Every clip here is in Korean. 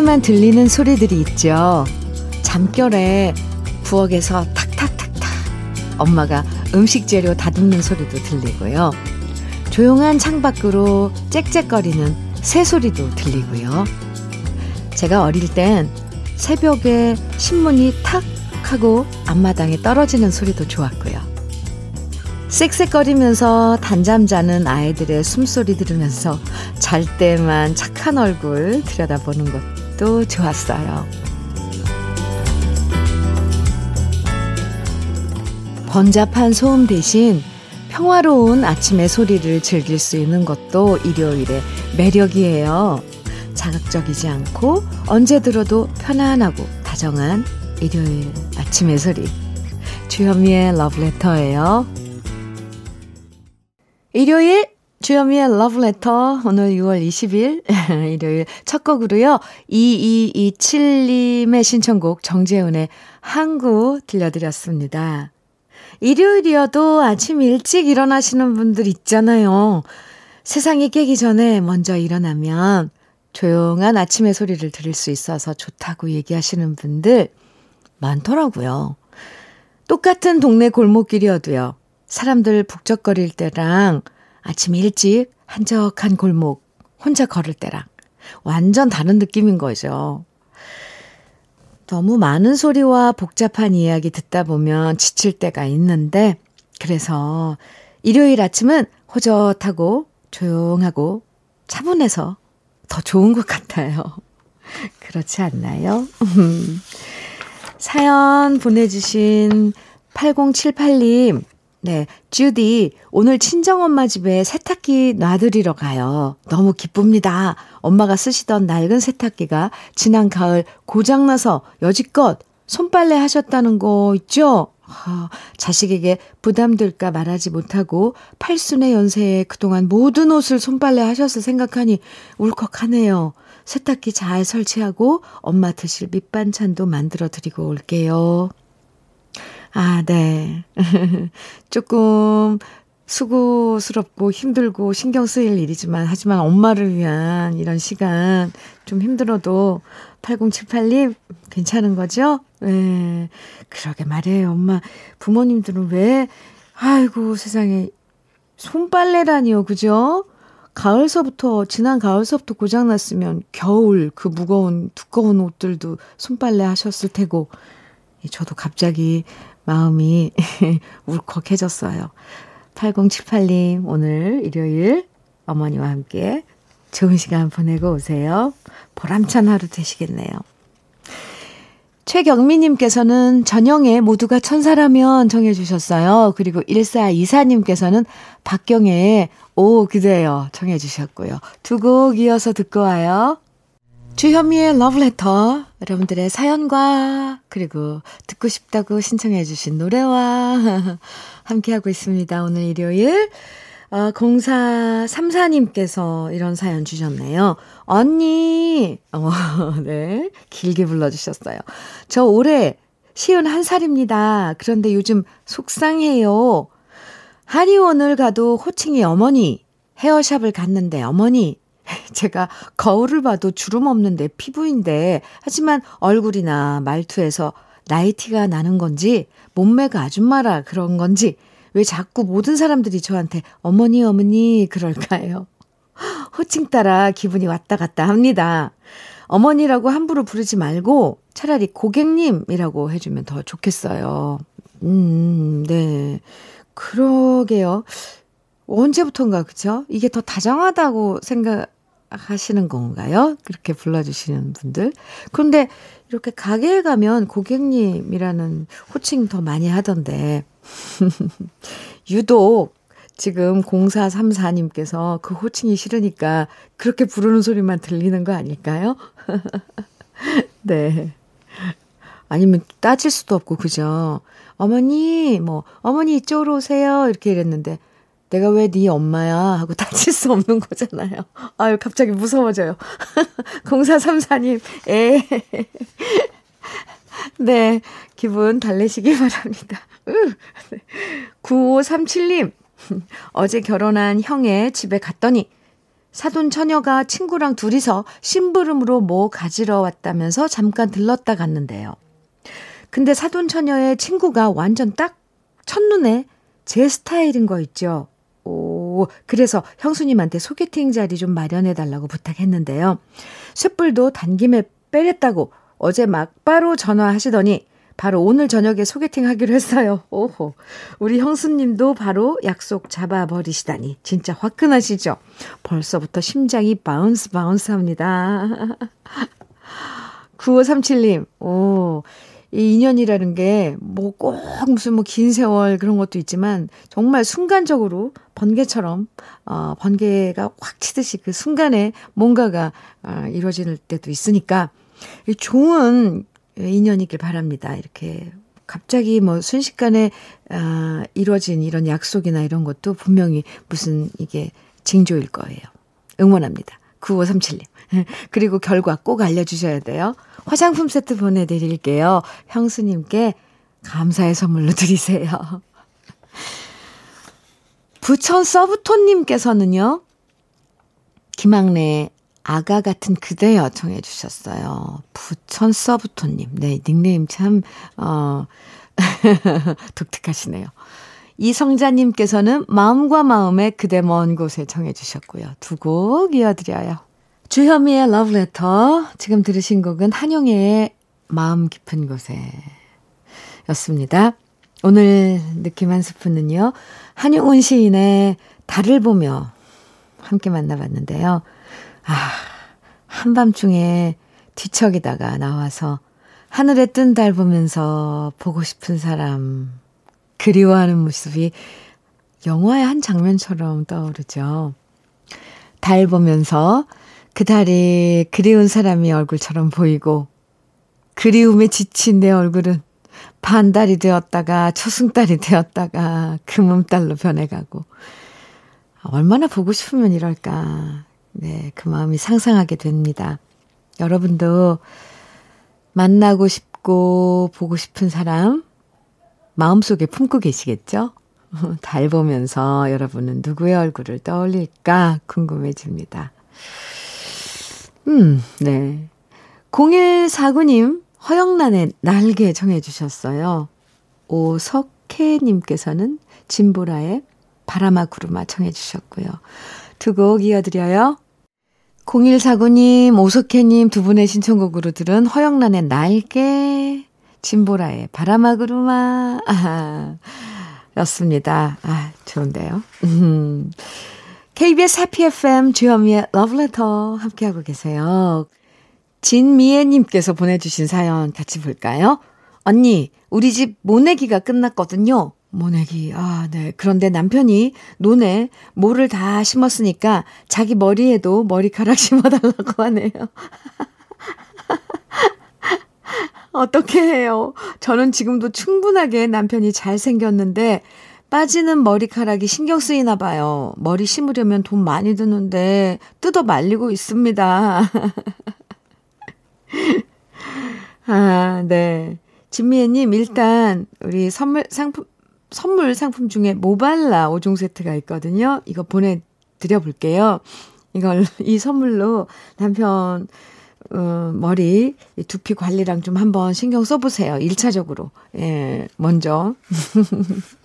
아침에만 들리는 소리들이 있죠. 잠결에 부엌에서 탁탁탁탁 엄마가 음식 재료 다듬는 소리도 들리고요. 조용한 창밖으로 짹짹거리는 새소리도 들리고요. 제가 어릴 땐 새벽에 신문이 탁 하고 앞마당에 떨어지는 소리도 좋았고요. 쌕쌕거리면서 단잠 자는 아이들의 숨소리 들으면서 잘 때만 착한 얼굴 들여다보는 것도 좋았어요. 번잡한 소음 대신 평화로운 아침의 소리를 즐길 수 있는 것도 일요일의 매력이에요. 자극적이지 않고 언제 들어도 편안하고 다정한 일요일 아침의 소리. 주현미의 러브레터예요. 일요일 주현미의 러브레터 오늘 6월 20일 일요일 첫 곡으로요. 2227님의 신청곡 정재훈의 항구 들려드렸습니다. 일요일이어도 아침 일찍 일어나시는 분들 있잖아요. 세상이 깨기 전에 먼저 일어나면 조용한 아침의 소리를 들을 수 있어서 좋다고 얘기하시는 분들 많더라고요. 똑같은 동네 골목길이어도요. 사람들 북적거릴 때랑 아침 일찍 한적한 골목 혼자 걸을 때랑 완전 다른 느낌인 거죠. 너무 많은 소리와 복잡한 이야기 듣다 보면 지칠 때가 있는데, 그래서 일요일 아침은 호젓하고 조용하고 차분해서 더 좋은 것 같아요. 그렇지 않나요? 사연 보내주신 8078님, 네, 주디, 오늘 친정엄마 집에 세탁기 놔드리러 가요. 너무 기쁩니다. 엄마가 쓰시던 낡은 세탁기가 지난 가을 고장나서 여지껏 손빨래 하셨다는 거 있죠? 아, 자식에게 부담될까 말하지 못하고 팔순의 연세에 그동안 모든 옷을 손빨래 하셨을 생각하니 울컥하네요. 세탁기 잘 설치하고 엄마 드실 밑반찬도 만들어 드리고 올게요. 아, 네. 조금 수고스럽고 힘들고 신경 쓰일 일이지만, 하지만 엄마를 위한 이런 시간 좀 힘들어도 8078님 괜찮은 거죠? 네. 그러게 말이에요. 엄마, 부모님들은 왜, 아이고 세상에, 손빨래라니요. 그죠? 가을서부터, 지난 가을서부터 고장 났으면 겨울 그 무거운, 두꺼운 옷들도 손빨래 하셨을 테고, 저도 갑자기 마음이 울컥해졌어요. 8078님, 오늘 일요일 어머니와 함께 좋은 시간 보내고 오세요. 보람찬 하루 되시겠네요. 최경미님께서는 전영애 모두가 천사라면 정해주셨어요. 그리고 1424님께서는 박경애의 오 그대요 정해주셨고요. 두 곡 이어서 듣고 와요. 주현미의 러브레터 여러분들의 사연과 그리고 듣고 싶다고 신청해 주신 노래와 함께하고 있습니다. 오늘 일요일 어, 0434님께서 이런 사연 주셨네요. 언니 어, 네 길게 불러주셨어요. 저 올해 시은 한 살입니다. 그런데 요즘 속상해요. 한의원을 가도 호칭이 어머니 헤어샵을 갔는데 어머니 제가 거울을 봐도 주름 없는데 피부인데, 하지만 얼굴이나 말투에서 나이티가 나는 건지, 몸매가 아줌마라 그런 건지, 왜 자꾸 모든 사람들이 저한테 어머니, 어머니 그럴까요? 호칭 따라 기분이 왔다 갔다 합니다. 어머니라고 함부로 부르지 말고 차라리 고객님이라고 해주면 더 좋겠어요. 음, 네. 그러게요. 언제부턴가, 그죠? 이게 더 다정하다고 생각, 하시는 건가요? 그렇게 불러주시는 분들. 그런데 이렇게 가게에 가면 고객님이라는 호칭 더 많이 하던데, 유독 지금 0434님께서 그 호칭이 싫으니까 그렇게 부르는 소리만 들리는 거 아닐까요? 네. 아니면 따질 수도 없고, 그죠? 어머니, 뭐, 어머니 이쪽으로 오세요. 이렇게 이랬는데, 내가 왜 네 엄마야? 하고 다칠 수 없는 거잖아요. 아유, 갑자기 무서워져요. 0434님, 에. 네, 기분 달래시기 바랍니다. 9537님, 어제 결혼한 형의 집에 갔더니 사돈 처녀가 친구랑 둘이서 심부름으로 뭐 가지러 왔다면서 잠깐 들렀다 갔는데요. 근데 사돈 처녀의 친구가 완전 딱 첫눈에 제 스타일인 거 있죠. 오, 그래서 형수님한테 소개팅 자리 좀 마련해 달라고 부탁했는데요. 쇠뿔도 단김에 빼랬다고 어제 막바로 전화하시더니 바로 오늘 저녁에 소개팅 하기로 했어요. 오호. 우리 형수님도 바로 약속 잡아버리시다니. 진짜 화끈하시죠? 벌써부터 심장이 bounce bounce 합니다. 9537님, 오. 이 인연이라는 게 뭐 꼭 무슨 뭐 긴 세월 그런 것도 있지만 정말 순간적으로 번개처럼 어 번개가 확 치듯이 그 순간에 뭔가가 어, 이루어질 때도 있으니까 좋은 인연이길 바랍니다. 이렇게 갑자기 뭐 순식간에 아, 이루어진 이런 약속이나 이런 것도 분명히 무슨 이게 징조일 거예요. 응원합니다. 9537님. 그리고 결과 꼭 알려주셔야 돼요. 화장품 세트 보내드릴게요. 형수님께 감사의 선물로 드리세요. 부천 서브톤님께서는요, 김학래 아가 같은 그대여 청해 주셨어요. 부천 서브톤님. 네, 닉네임 참, 어, 독특하시네요. 이성자님께서는 마음과 마음의 그대 먼 곳에 청해 주셨고요. 두 곡 이어드려요. 주현미의 러브레터. 지금 들으신 곡은 한용의 마음 깊은 곳에 였습니다. 오늘 느낌 한 스푼은요. 한용운 시인의 달을 보며 함께 만나봤는데요. 아, 한밤중에 뒤척이다가 나와서 하늘에 뜬 달 보면서 보고 싶은 사람, 그리워하는 모습이 영화의 한 장면처럼 떠오르죠. 달 보면서 그 달이 그리운 사람이 얼굴처럼 보이고, 그리움에 지친 내 얼굴은 반달이 되었다가 초승달이 되었다가 금음달로 변해가고, 얼마나 보고 싶으면 이럴까. 네, 그 마음이 상상하게 됩니다. 여러분도 만나고 싶고 보고 싶은 사람 마음속에 품고 계시겠죠? 달 보면서 여러분은 누구의 얼굴을 떠올릴까 궁금해집니다. 음, 네. 0149님, 허영란의 날개 정해주셨어요. 오석혜님께서는 진보라의 바람아 구름아 청해주셨고요. 두 곡 이어드려요. 0149님, 오석혜님 두 분의 신청곡으로 들은 허영란의 날개, 진보라의 바람아구루마, 아, 였습니다. 아, 좋은데요. 음. KBS 해피 FM 주현미의 러브레터 함께하고 계세요. 진미애님께서 보내주신 사연 같이 볼까요? 언니, 우리 집 모내기가 끝났거든요. 모내기. 아, 네. 그런데 남편이 논에 모를 다 심었으니까 자기 머리에도 머리카락 심어달라고 하네요. 어떻게 해요? 저는 지금도 충분하게 남편이 잘생겼는데 빠지는 머리카락이 신경 쓰이나 봐요. 머리 심으려면 돈 많이 드는데 뜯어 말리고 있습니다. 아, 네. 진미애님, 일단, 우리 선물, 상품, 선물 상품 중에 모발라 5종 세트가 있거든요. 이거 보내드려 볼게요. 이걸, 이 선물로 남편, 어, 머리, 두피 관리랑 좀 한번 신경 써보세요. 1차적으로. 예, 먼저.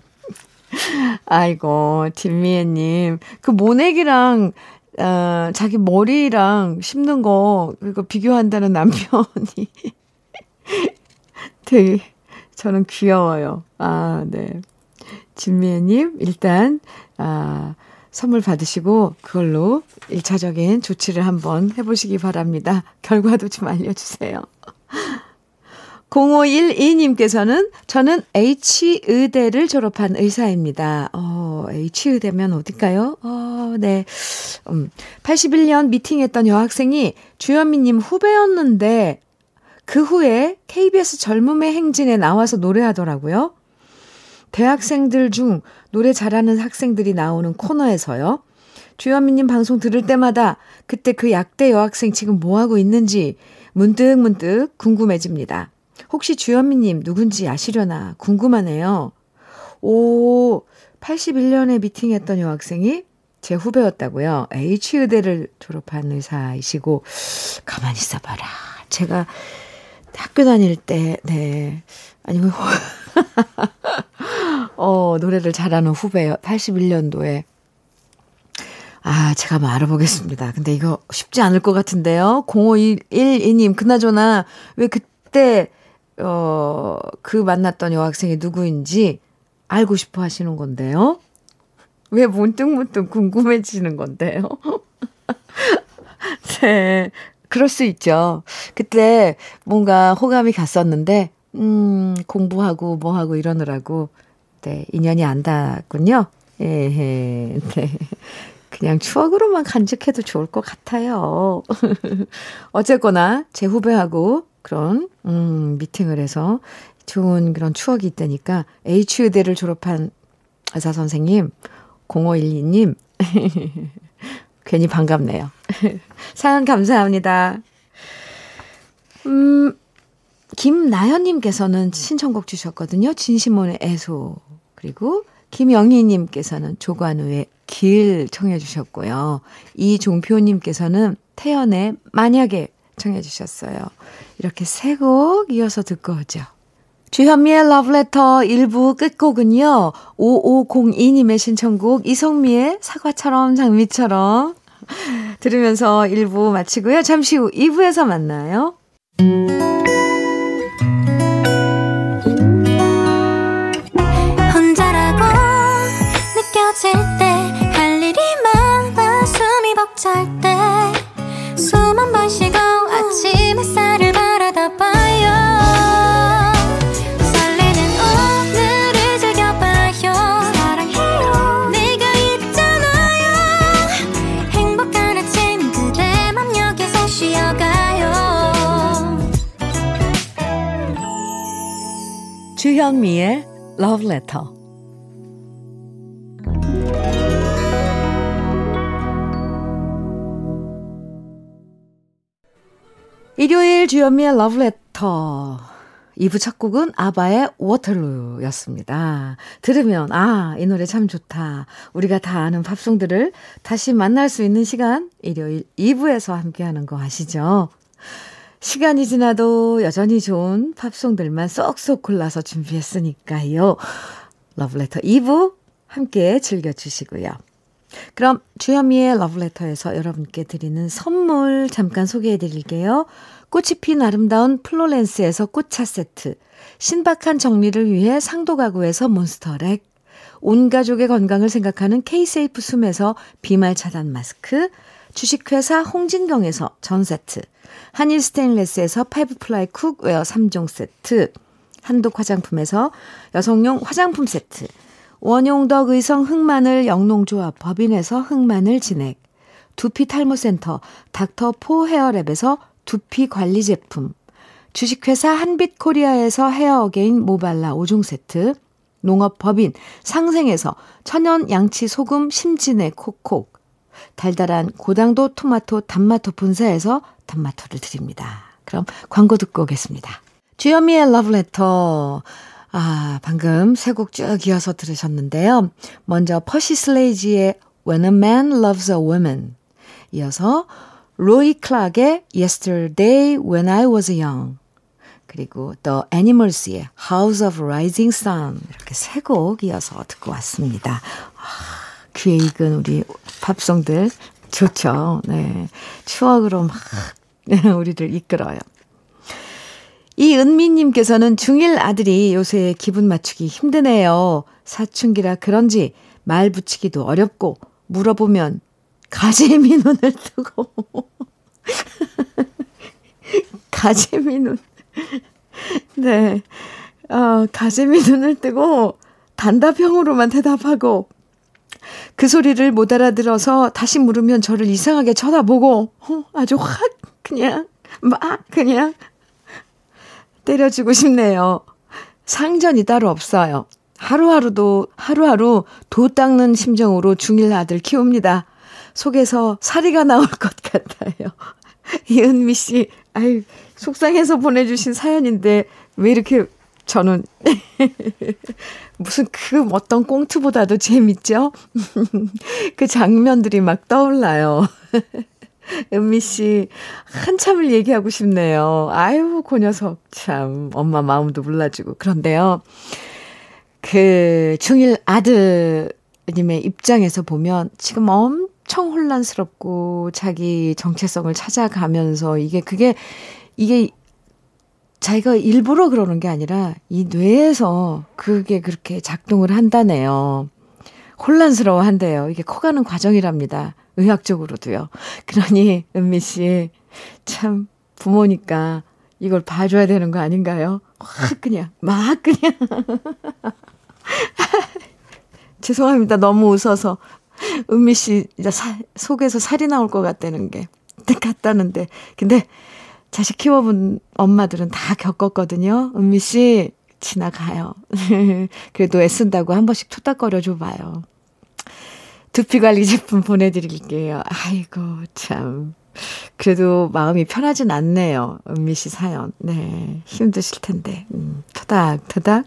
아이고, 진미애님. 그 모내기랑, 어, 자기 머리랑 심는 거, 그거 비교한다는 남편이 되게, 저는 귀여워요. 아, 네. 진미애님, 일단, 아, 선물 받으시고, 그걸로 1차적인 조치를 한번 해보시기 바랍니다. 결과도 좀 알려주세요. 0512님께서는 저는 H의대를 졸업한 의사입니다. 어, H의대면 어딜까요? 어, 네. 음, 81년 미팅했던 여학생이 주현미님 후배였는데 그 후에 KBS 젊음의 행진에 나와서 노래하더라고요. 대학생들 중 노래 잘하는 학생들이 나오는 코너에서요. 주현미님 방송 들을 때마다 그때 그 약대 여학생 지금 뭐하고 있는지 문득문득 문득 궁금해집니다. 혹시 주현미님 누군지 아시려나 궁금하네요. 오, 81년에 미팅했던 여학생이 제 후배였다고요. H의대를 졸업한 의사이시고, 가만히 있어봐라. 제가 학교 다닐 때, 네. 아니면, 어, 노래를 잘하는 후배요. 81년도에. 아, 제가 한번 알아보겠습니다. 근데 이거 쉽지 않을 것 같은데요. 0512님, 그나저나, 왜 그때, 어, 그 만났던 여학생이 누구인지 알고 싶어 하시는 건데요. 왜 문득문득 궁금해지는 건데요? 네. 그럴 수 있죠. 그때 뭔가 호감이 갔었는데, 음, 공부하고 뭐하고 이러느라고, 네, 인연이 안 닿았군요. 예, 예, 네. 그냥 추억으로만 간직해도 좋을 것 같아요. 어쨌거나, 제 후배하고 그런, 음, 미팅을 해서 좋은 그런 추억이 있다니까, H의대를 졸업한 의사 선생님, 0512님, 괜히 반갑네요. 사연 감사합니다. 음, 김나현님께서는 신청곡 주셨거든요. 진시몬의 애소. 그리고 김영희님께서는 조관우의 길 청해 주셨고요. 이종표님께서는 태연의 만약에 청해 주셨어요. 이렇게 세 곡 이어서 듣고 오죠. 주현미의 러브레터 1부 끝곡은요. 5502님의 신청곡 이성미의 사과처럼 장미처럼 들으면서 1부 마치고요. 잠시 후 2부에서 만나요. 혼자라고 느껴질 때 할 일이 많아 숨이 벅찰 때 주현미의 Love Letter. 일요일 주현미의 Love Letter. 2부 첫 곡은 아바의 워터루였습니다. 들으면, 아, 이 노래 참 좋다. 우리가 다 아는 팝송들을 다시 만날 수 있는 시간, 일요일 2부에서 함께하는 거 아시죠? 시간이 지나도 여전히 좋은 팝송들만 쏙쏙 골라서 준비했으니까요. 러브레터 2부 함께 즐겨주시고요. 그럼 주현미의 러브레터에서 여러분께 드리는 선물 잠깐 소개해 드릴게요. 꽃이 핀 아름다운 플로렌스에서 꽃차 세트, 신박한 정리를 위해 상도 가구에서 몬스터랙, 온 가족의 건강을 생각하는 케이세이프 숨에서 비말 차단 마스크, 주식회사 홍진경에서 전 세트, 한일 스테인레스에서 five ply cookware 3종 세트, 한독 화장품에서 여성용 화장품 세트, 원용덕 의성 흑마늘 영농조합 법인에서 흑마늘 진액, 두피 탈모센터 닥터포 헤어랩에서 두피 관리 제품, 주식회사 한빛코리아에서 헤어 어게인 모발라 5종 세트, 농업법인 상생에서 천연 양치 소금 심진의 콕콕, 달달한 고당도 토마토 단마토 본사에서 단마토를 드립니다. 그럼 광고 듣고 오겠습니다. 주현미의 러브레터. 아, 방금 세 곡 쭉 이어서 들으셨는데요. 먼저 퍼시 슬레이지의 When a Man Loves a Woman. 이어서 로이 클락의 Yesterday When I Was Young. 그리고 The Animals의 House of Rising Sun. 이렇게 세 곡 이어서 듣고 왔습니다. 아, 귀에 익은 우리 팝송들 좋죠. 네. 추억으로 막 우리를 이끌어요. 이은미님께서는 중1 아들이 요새 기분 맞추기 힘드네요. 사춘기라 그런지 말 붙이기도 어렵고 물어보면 가재미 눈을 뜨고 가재미 눈 네. 어, 가재미 눈을 뜨고 단답형으로만 대답하고 그 소리를 못 알아들어서 다시 물으면 저를 이상하게 쳐다보고 어, 아주 확 그냥 막 그냥 때려주고 싶네요. 상전이 따로 없어요. 하루하루도 하루하루 도 닦는 심정으로 중일 아들 키웁니다. 속에서 사리가 나올 것 같아요. 이은미 씨, 아유, 속상해서 보내주신 사연인데, 왜 이렇게 저는 무슨 그 어떤 꽁트보다도 재밌죠? 그 장면들이 막 떠올라요. 은미 씨, 한참을 얘기하고 싶네요. 아유, 그 녀석, 참, 엄마 마음도 몰라주고. 그런데요, 그, 중일 아드님의 입장에서 보면 지금 엄청 혼란스럽고 자기 정체성을 찾아가면서 이게, 그게, 이게 자기가 일부러 그러는 게 아니라 이 뇌에서 그게 그렇게 작동을 한다네요. 혼란스러워 한대요. 이게 커가는 과정이랍니다. 의학적으로도요. 그러니, 은미 씨, 참, 부모니까 이걸 봐줘야 되는 거 아닌가요? 확 그냥, 막 그냥. 죄송합니다. 너무 웃어서. 은미 씨, 이제 사, 속에서 살이 나올 것 같다는 게, 같다는데. 근데, 자식 키워본 엄마들은 다 겪었거든요. 은미 씨, 지나가요. 그래도 애쓴다고 한 번씩 투닥거려 줘봐요. 두피 관리 제품 보내드릴게요. 아이고, 참. 그래도 마음이 편하진 않네요. 은미 씨 사연. 네. 힘드실 텐데. 음, 토닥, 토닥.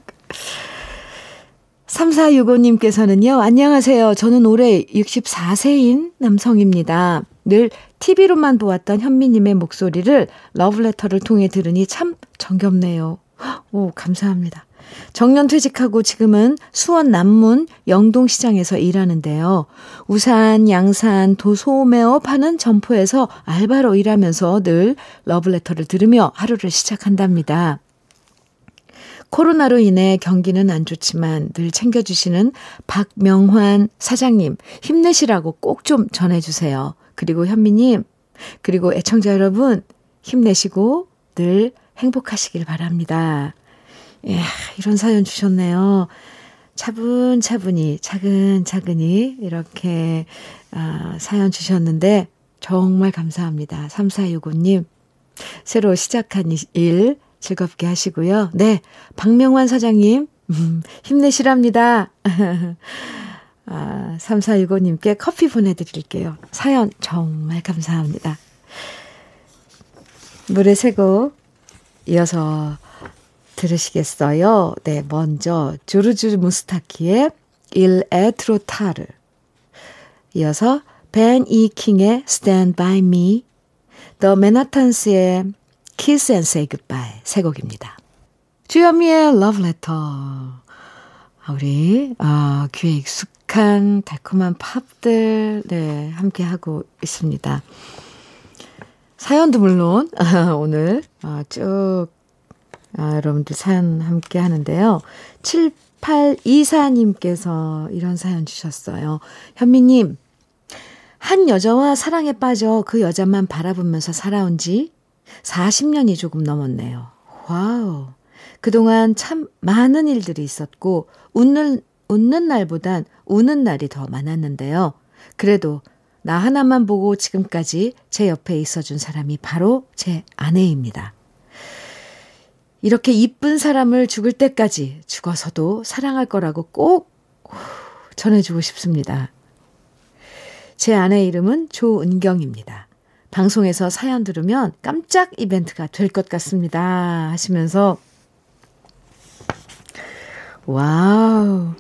3465님께서는요, 안녕하세요. 저는 올해 64세인 남성입니다. 늘 TV로만 보았던 현미님의 목소리를 러브레터를 통해 들으니 참 정겹네요. 오, 감사합니다. 정년 퇴직하고 지금은 수원 남문 영동시장에서 일하는데요. 우산, 양산, 도소매업 하는 점포에서 알바로 일하면서 늘 러브레터를 들으며 하루를 시작한답니다. 코로나로 인해 경기는 안 좋지만 늘 챙겨주시는 박명환 사장님 힘내시라고 꼭 좀 전해주세요. 그리고 현미님, 그리고 애청자 여러분 힘내시고 늘 행복하시길 바랍니다. 이야, 이런 사연 주셨네요. 차분차분히, 차근차근히 이렇게 아, 사연 주셨는데 정말 감사합니다. 3465님. 새로 시작한 일 즐겁게 하시고요. 네, 박명환 사장님, 음, 힘내시랍니다. 아, 3465님께 커피 보내드릴게요. 사연 정말 감사합니다. 노래 세곡 이어서 들으시겠어요? 네, 먼저 조르주 무스타키의 e Trotar 이어서 벤 이킹의 Stand By Me The Manhattans의 Kiss and Say Goodbye 세 곡입니다. 주현미의 Love Letter 우리 어, 귀에 익숙 한 달콤한 팝들 네 함께 하고 있습니다. 사연도 물론 오늘 어, 쭉 아, 여러분들 사연 함께 하는데요. 7824님께서 이런 사연 주셨어요. 현미님, 한 여자와 사랑에 빠져 그 여자만 바라보면서 살아온 지 40년이 조금 넘었네요. 와우. 그동안 참 많은 일들이 있었고, 웃는, 웃는 날보단 우는 날이 더 많았는데요. 그래도 나 하나만 보고 지금까지 제 옆에 있어준 사람이 바로 제 아내입니다. 이렇게 이쁜 사람을 죽을 때까지 죽어서도 사랑할 거라고 꼭 전해주고 싶습니다. 제 아내 이름은 조은경입니다. 방송에서 사연 들으면 깜짝 이벤트가 될 것 같습니다. 하시면서, 와우,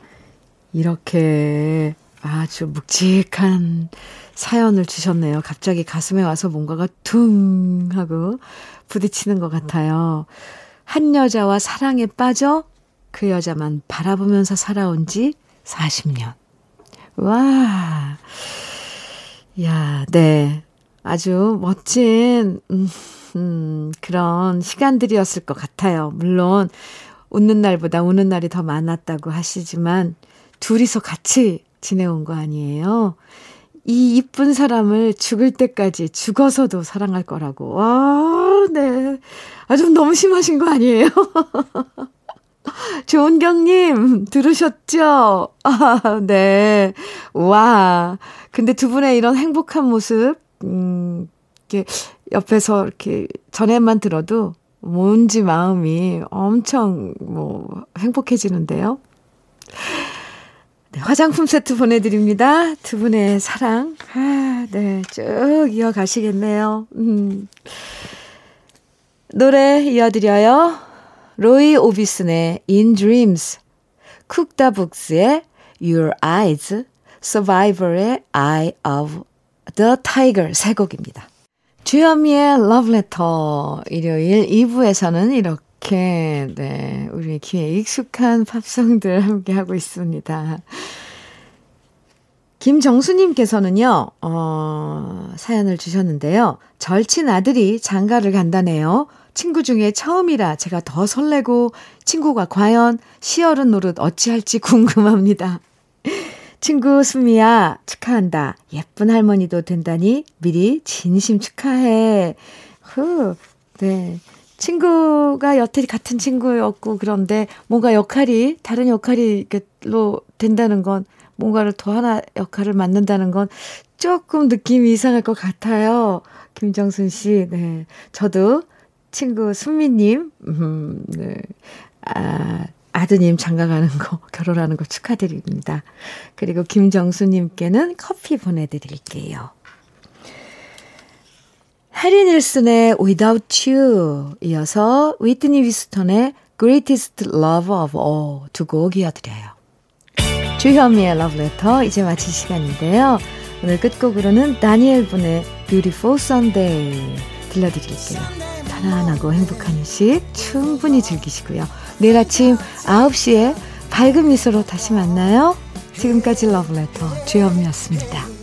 이렇게 아주 묵직한 사연을 주셨네요. 갑자기 가슴에 와서 뭔가가 퉁 하고 부딪히는 것 같아요. 한 여자와 사랑에 빠져 그 여자만 바라보면서 살아온 지 40년. 와. 야, 네. 아주 멋진, 음, 음, 그런 시간들이었을 것 같아요. 물론, 웃는 날보다 우는 날이 더 많았다고 하시지만, 둘이서 같이 지내온 거 아니에요? 이 이쁜 사람을 죽을 때까지 죽어서도 사랑할 거라고. 와, 네. 아, 좀 너무 심하신 거 아니에요? 조은경님, 들으셨죠? 아, 네. 와. 근데 두 분의 이런 행복한 모습, 음, 이렇게 옆에서 이렇게 전에만 들어도 뭔지 마음이 엄청 뭐 행복해지는데요. 네, 화장품 세트 보내드립니다. 두 분의 사랑. 아, 네, 쭉 이어가시겠네요. 음. 노래 이어드려요. 로이 오비슨의 In Dreams. 쿡다북스의 Your Eyes, Survivor의 Eye of the Tiger 세 곡입니다. 주현미의 Love Letter 일요일 2부에서는 이렇게 네 우리 귀에 익숙한 팝송들 함께 하고 있습니다. 김정수님께서는요, 어, 사연을 주셨는데요. 절친 아들이 장가를 간다네요. 친구 중에 처음이라 제가 더 설레고 친구가 과연 시어른 노릇 어찌할지 궁금합니다. 친구 수미야 축하한다. 예쁜 할머니도 된다니 미리 진심 축하해. 후, 네. 친구가 여태 같은 친구였고 그런데 뭔가 역할이 다른 역할이로 된다는 건 뭔가를 더 하나 역할을 맡는다는 건 조금 느낌이 이상할 것 같아요. 김정순 씨, 네. 저도 친구 순미님, 음, 네. 아, 아드님 장가 가는 거, 결혼하는 거 축하드립니다. 그리고 김정수님께는 커피 보내드릴게요. 해리 닐슨의 Without You 이어서 위트니 위스턴의 Greatest Love of All 두 곡 이어드려요. 주현미의 러브레터 이제 마칠 시간인데요. 오늘 끝곡으로는 다니엘 분의 Beautiful Sunday 들려드릴게요. 편안하고 행복한 휴식 충분히 즐기시고요. 내일 아침 9시에 밝은 미소로 다시 만나요. 지금까지 러브레터 주현미였습니다.